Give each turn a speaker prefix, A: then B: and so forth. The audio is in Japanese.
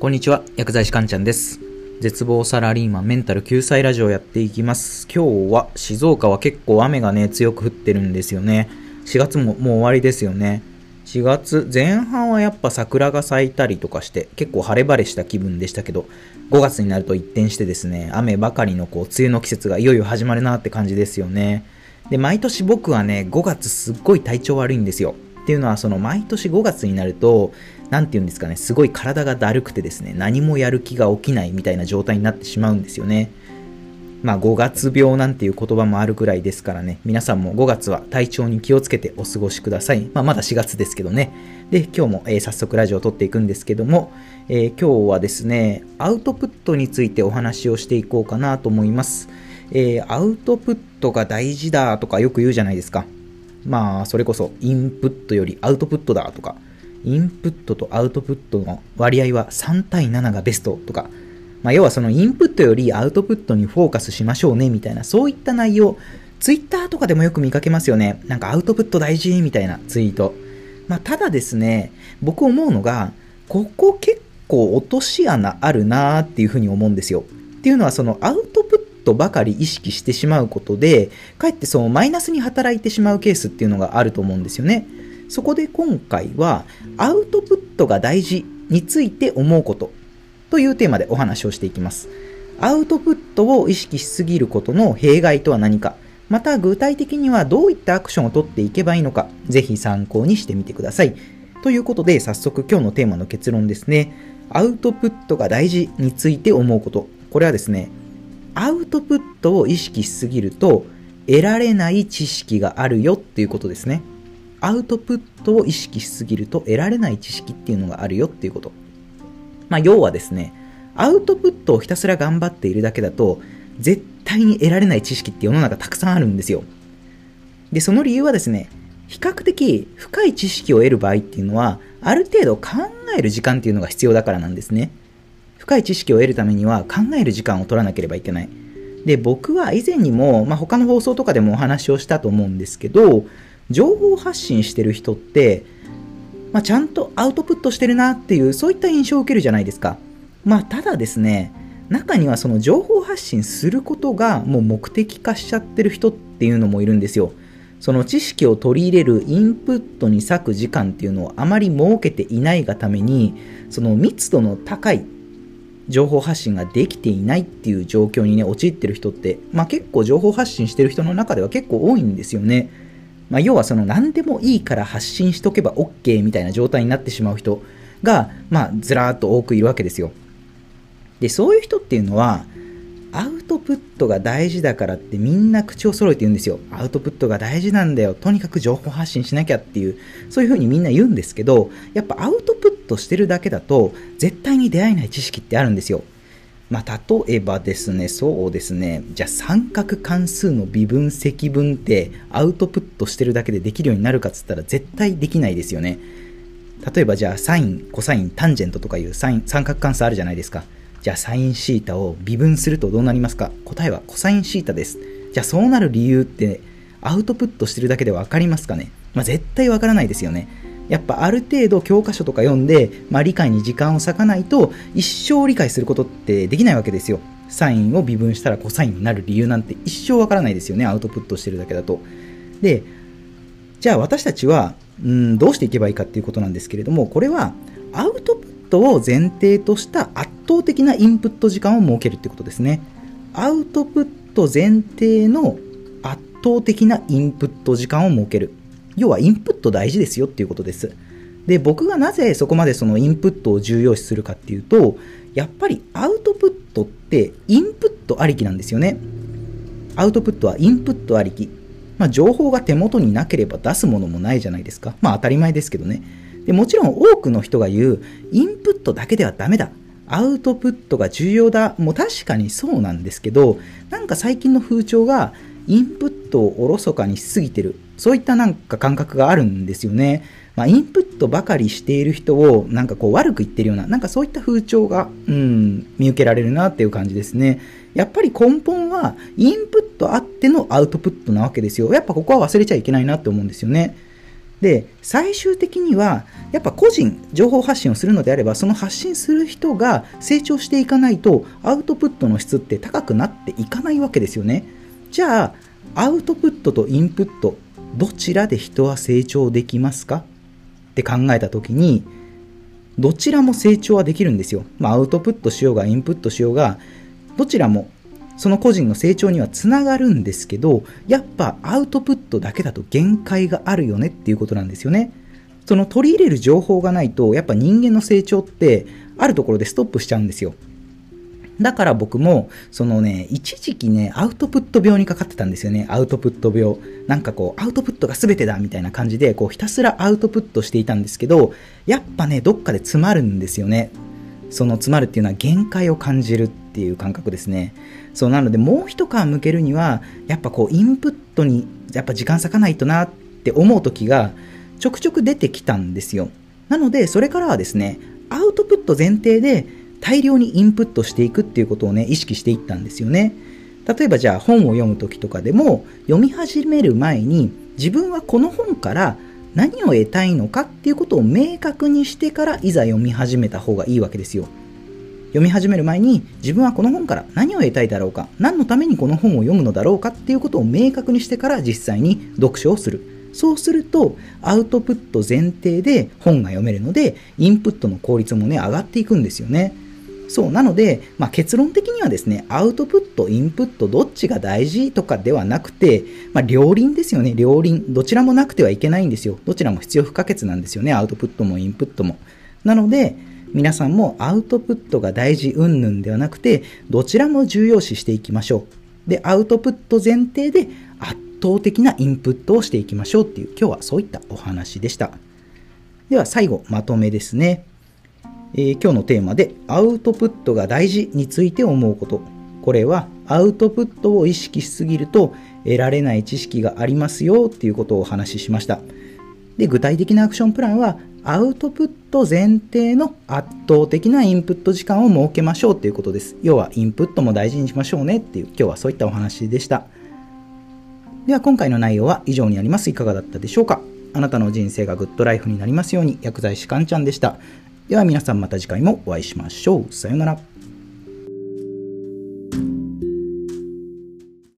A: こんにちは、薬剤師かんちゃんです。絶望サラリーマンメンタル救済ラジオやっていきます。今日は静岡は結構雨がね、強く降ってるんですよね。4月ももう終わりですよね。4月前半はやっぱ桜が咲いたりとかして結構晴れ晴れした気分でしたけど5月になると一転してですね雨ばかりのこう梅雨の季節がいよいよ始まるなって感じですよねで毎年僕はね5月すっごい体調悪いんですよっていうのはその毎年5月になると何て言うんですかねすごい体がだるくてですね何もやる気が起きないみたいな状態になってしまうんですよね。まあ5月病なんていう言葉もあるくらいですからね皆さんも5月は体調に気をつけてお過ごしください。まあまだ4月ですけどね。で今日も、えー早速ラジオを撮っていくんですけども、えー今日はですねアウトプットについてお話をしていこうかなと思います、えーアウトプットが大事だとかよく言うじゃないですか。まあそれこそインプットよりアウトプットだとかインプットとアウトプットの割合は3対7がベストとかまあ、要はそのインプットよりアウトプットにフォーカスしましょうねみたいなそういった内容ツイッターとかでもよく見かけますよね。なんかアウトプット大事みたいなツイート、まあ、ただですね僕思うのがここ結構落とし穴あるなーっていうふうに思うんですよ。っていうのはそのアウトプットばかり意識してしまうことでかえってそのマイナスに働いてしまうケースっていうのがあると思うんですよねそこで今回はアウトプットが大事について思うことというテーマでお話をしていきます。アウトプットを意識しすぎることの弊害とは何か、また具体的にはどういったアクションを取っていけばいいのか、ぜひ参考にしてみてください。ということで、早速今日のテーマの結論ですね。アウトプットが大事について思うこと。これはですね、アウトプットを意識しすぎると、得られない知識があるよっていうことですね。アウトプットを意識しすぎると得られない知識っていうのがあるよっていうこと。まあ、要はですね、アウトプットをひたすら頑張っているだけだと、絶対に得られない知識って世の中たくさんあるんですよ。で、その理由はですね、比較的深い知識を得る場合っていうのは、ある程度考える時間っていうのが必要だからなんですね。深い知識を得るためには考える時間を取らなければいけない。で、僕は以前にも、まあ、他の放送とかでもお話をしたと思うんですけど、情報発信してる人って、まあ、ちゃんとアウトプットしてるなっていうそういった印象を受けるじゃないですか。まあ、ただですね中にはその情報発信することがもう目的化しちゃってる人っていうのもいるんですよ。その知識を取り入れるインプットに割く時間っていうのをあまり設けていないがためにその密度の高い情報発信ができていないっていう状況にね陥ってる人って、まあ、結構情報発信してる人の中では結構多いんですよね。まあ、要はその何でもいいから発信しとけば OK みたいな状態になってしまう人が、まあ、ずらーっと多くいるわけですよ。で、そういう人っていうのは、アウトプットが大事だからってみんな口を揃えて言うんですよ。アウトプットが大事なんだよ。とにかく情報発信しなきゃっていう、そういうふうにみんな言うんですけど、やっぱアウトプットしてるだけだと、絶対に出会えない知識ってあるんですよ。まあ、例えばですね、そうですね、じゃあ三角関数の微分積分ってアウトプットしてるだけでできるようになるかっつったら絶対できないですよね。例えばじゃあサイン、コサイン、タンジェントとかいうサイン三角関数あるじゃないですか。じゃあサインシータを微分するとどうなりますか？答えはコサインシータです。じゃあそうなる理由ってアウトプットしてるだけで分かりますかね？まあ絶対分からないですよね。やっぱある程度教科書とか読んで、まあ、理解に時間を割かないと一生理解することってできないわけですよ。サインを微分したらコサインになる理由なんて一生わからないですよね、アウトプットしてるだけだと。で、じゃあ私たちは、うん、どうしていけばいいかっていうことなんですけれども、これはアウトプットを前提とした圧倒的なインプット時間を設けるってことですね。アウトプット前提の圧倒的なインプット時間を設ける。要はインプット大事ですよっていうことです。で、僕がなぜそこまでそのインプットを重要視するかっていうと、やっぱりアウトプットってインプットありきなんですよね。アウトプットはインプットありき。まあ、情報が手元になければ出すものもないじゃないですか。まあ当たり前ですけどね。でもちろん多くの人が言う、インプットだけではダメだ。アウトプットが重要だ。もう確かにそうなんですけど、なんか最近の風潮が、インプットをおろそかにしすぎてる。そういったなんか感覚があるんですよね。まあ、インプットばかりしている人をなんかこう悪く言ってるような、なんかそういった風潮が、うん、見受けられるなっていう感じですね。やっぱり根本はインプットあってのアウトプットなわけですよ。やっぱここは忘れちゃいけないなって思うんですよね。で最終的にはやっぱ個人情報発信をするのであればその発信する人が成長していかないとアウトプットの質って高くなっていかないわけですよね。じゃあアウトプットとインプットどちらで人は成長できますか？って考えた時にどちらも成長はできるんですよ、まあ、アウトプットしようがインプットしようがどちらもその個人の成長にはつながるんですけどやっぱアウトプットだけだと限界があるよねっていうことなんですよねその取り入れる情報がないとやっぱ人間の成長ってあるところでストップしちゃうんですよだから僕も、そのね、一時期ね、アウトプット病にかかってたんですよね。アウトプット病。なんかこう、アウトプットが全てだみたいな感じで、こう、ひたすらアウトプットしていたんですけど、やっぱね、どっかで詰まるんですよね。その詰まるっていうのは限界を感じるっていう感覚ですね。そうなのでもう一皮向けるにはやっぱこうインプットにやっぱ時間割かないとなって思う時がちょくちょく出てきたんですよ。なのでそれからはですねアウトプット前提で大量にインプットしていくっていうことをね意識していったんですよね。例えばじゃあ本を読む時とかでも読み始める前に自分はこの本から何を得たいのかっていうことを明確にしてからいざ読み始めた方がいいわけですよ。読み始める前に自分はこの本から何を得たいだろうか何のためにこの本を読むのだろうかっていうことを明確にしてから実際に読書をする。そうするとアウトプット前提で本が読めるのでインプットの効率もね上がっていくんですよね。そうなので、まあ、結論的にはですねアウトプットインプットどっちが大事とかではなくて、まあ、両輪ですよね。両輪。どちらもなくてはいけないんですよ。どちらも必要不可欠なんですよね。アウトプットもインプットも。なので皆さんもアウトプットが大事云々ではなくて、どちらも重要視していきましょう。で、アウトプット前提で圧倒的なインプットをしていきましょうっていう、今日はそういったお話でした。では最後、まとめですね。えー、今日のテーマで、アウトプットが大事について思うこと。これは、アウトプットを意識しすぎると、得られない知識がありますよっていうことをお話ししました。で、具体的なアクションプランは、アウトプット前提の圧倒的なインプット時間を設けましょうということです。要はインプットも大事にしましょうねっていう今日はそういったお話でした。では今回の内容は以上になります。いかがだったでしょうか？あなたの人生がグッドライフになりますように薬剤師かんちゃんでした。では皆さんまた次回もお会いしましょう。さようなら。